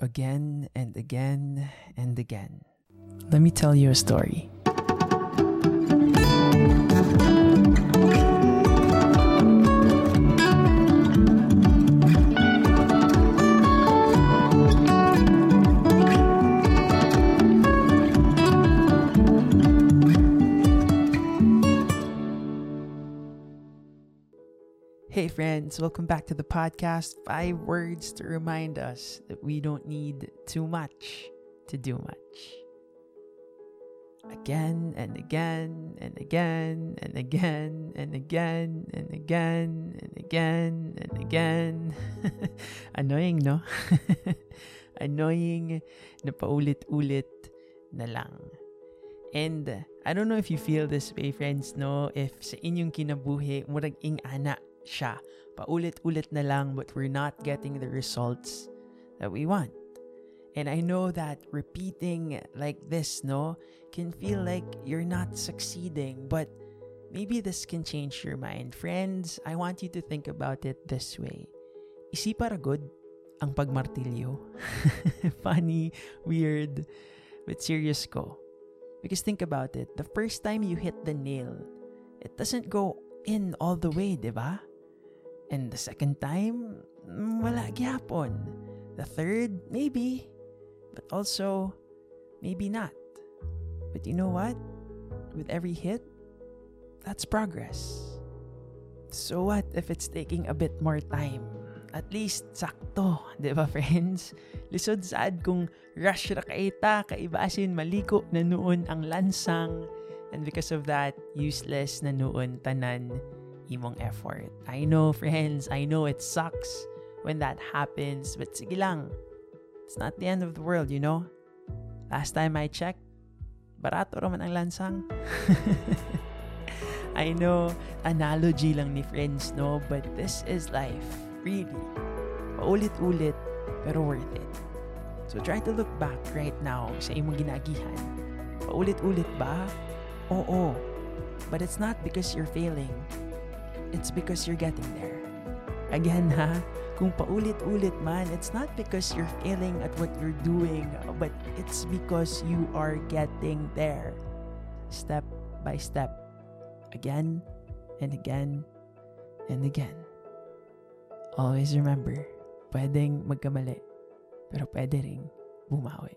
again and again and again. Let me tell you a story. Hey, friends, welcome back to the podcast. Five words to remind us that we don't need too much to do much. Again and again and again and again and again and again and again and again. Annoying, no? Annoying na paulit-ulit na lang. And I don't know if you feel this way, friends, no? If sa inyong kinabuhi, murag ing ana siya. Paulit-ulit na lang but we're not getting the results that we want. And I know that repeating like this, no, can feel like you're not succeeding, but maybe this can change your mind. Friends, I want you to think about it this way. Isi para good ang pagmartilyo. Funny, weird, but serious ko. Because think about it, the first time you hit the nail, it doesn't go in all the way, di ba? And the second time, mm, wala gyapon. The third, maybe. But also, maybe not. But you know what? With every hit, that's progress. So what if it's taking a bit more time? At least sakto, di ba friends? Lisod saad kung rush ra kaita, kaibasin maliko na noon ang lansang. And because of that, useless na noon tanan imong effort. I know, friends, I know it sucks when that happens, but sige lang. It's not the end of the world, you know? Last time I checked, barato raman ang lansang. I know, analogy lang ni friends, no? But this is life, really. Paulit-ulit, pero worth it. So try to look back right now sa imong ginagihan. Paulit-ulit ba? Oo. But it's not because you're failing it's because you're getting there. Again ha, kung paulit-ulit man, it's not because you're failing at what you're doing, but it's because you are getting there. Step by step. Again and again and again. Always remember, pwedeng magkamali, pero pwede ring bumawi.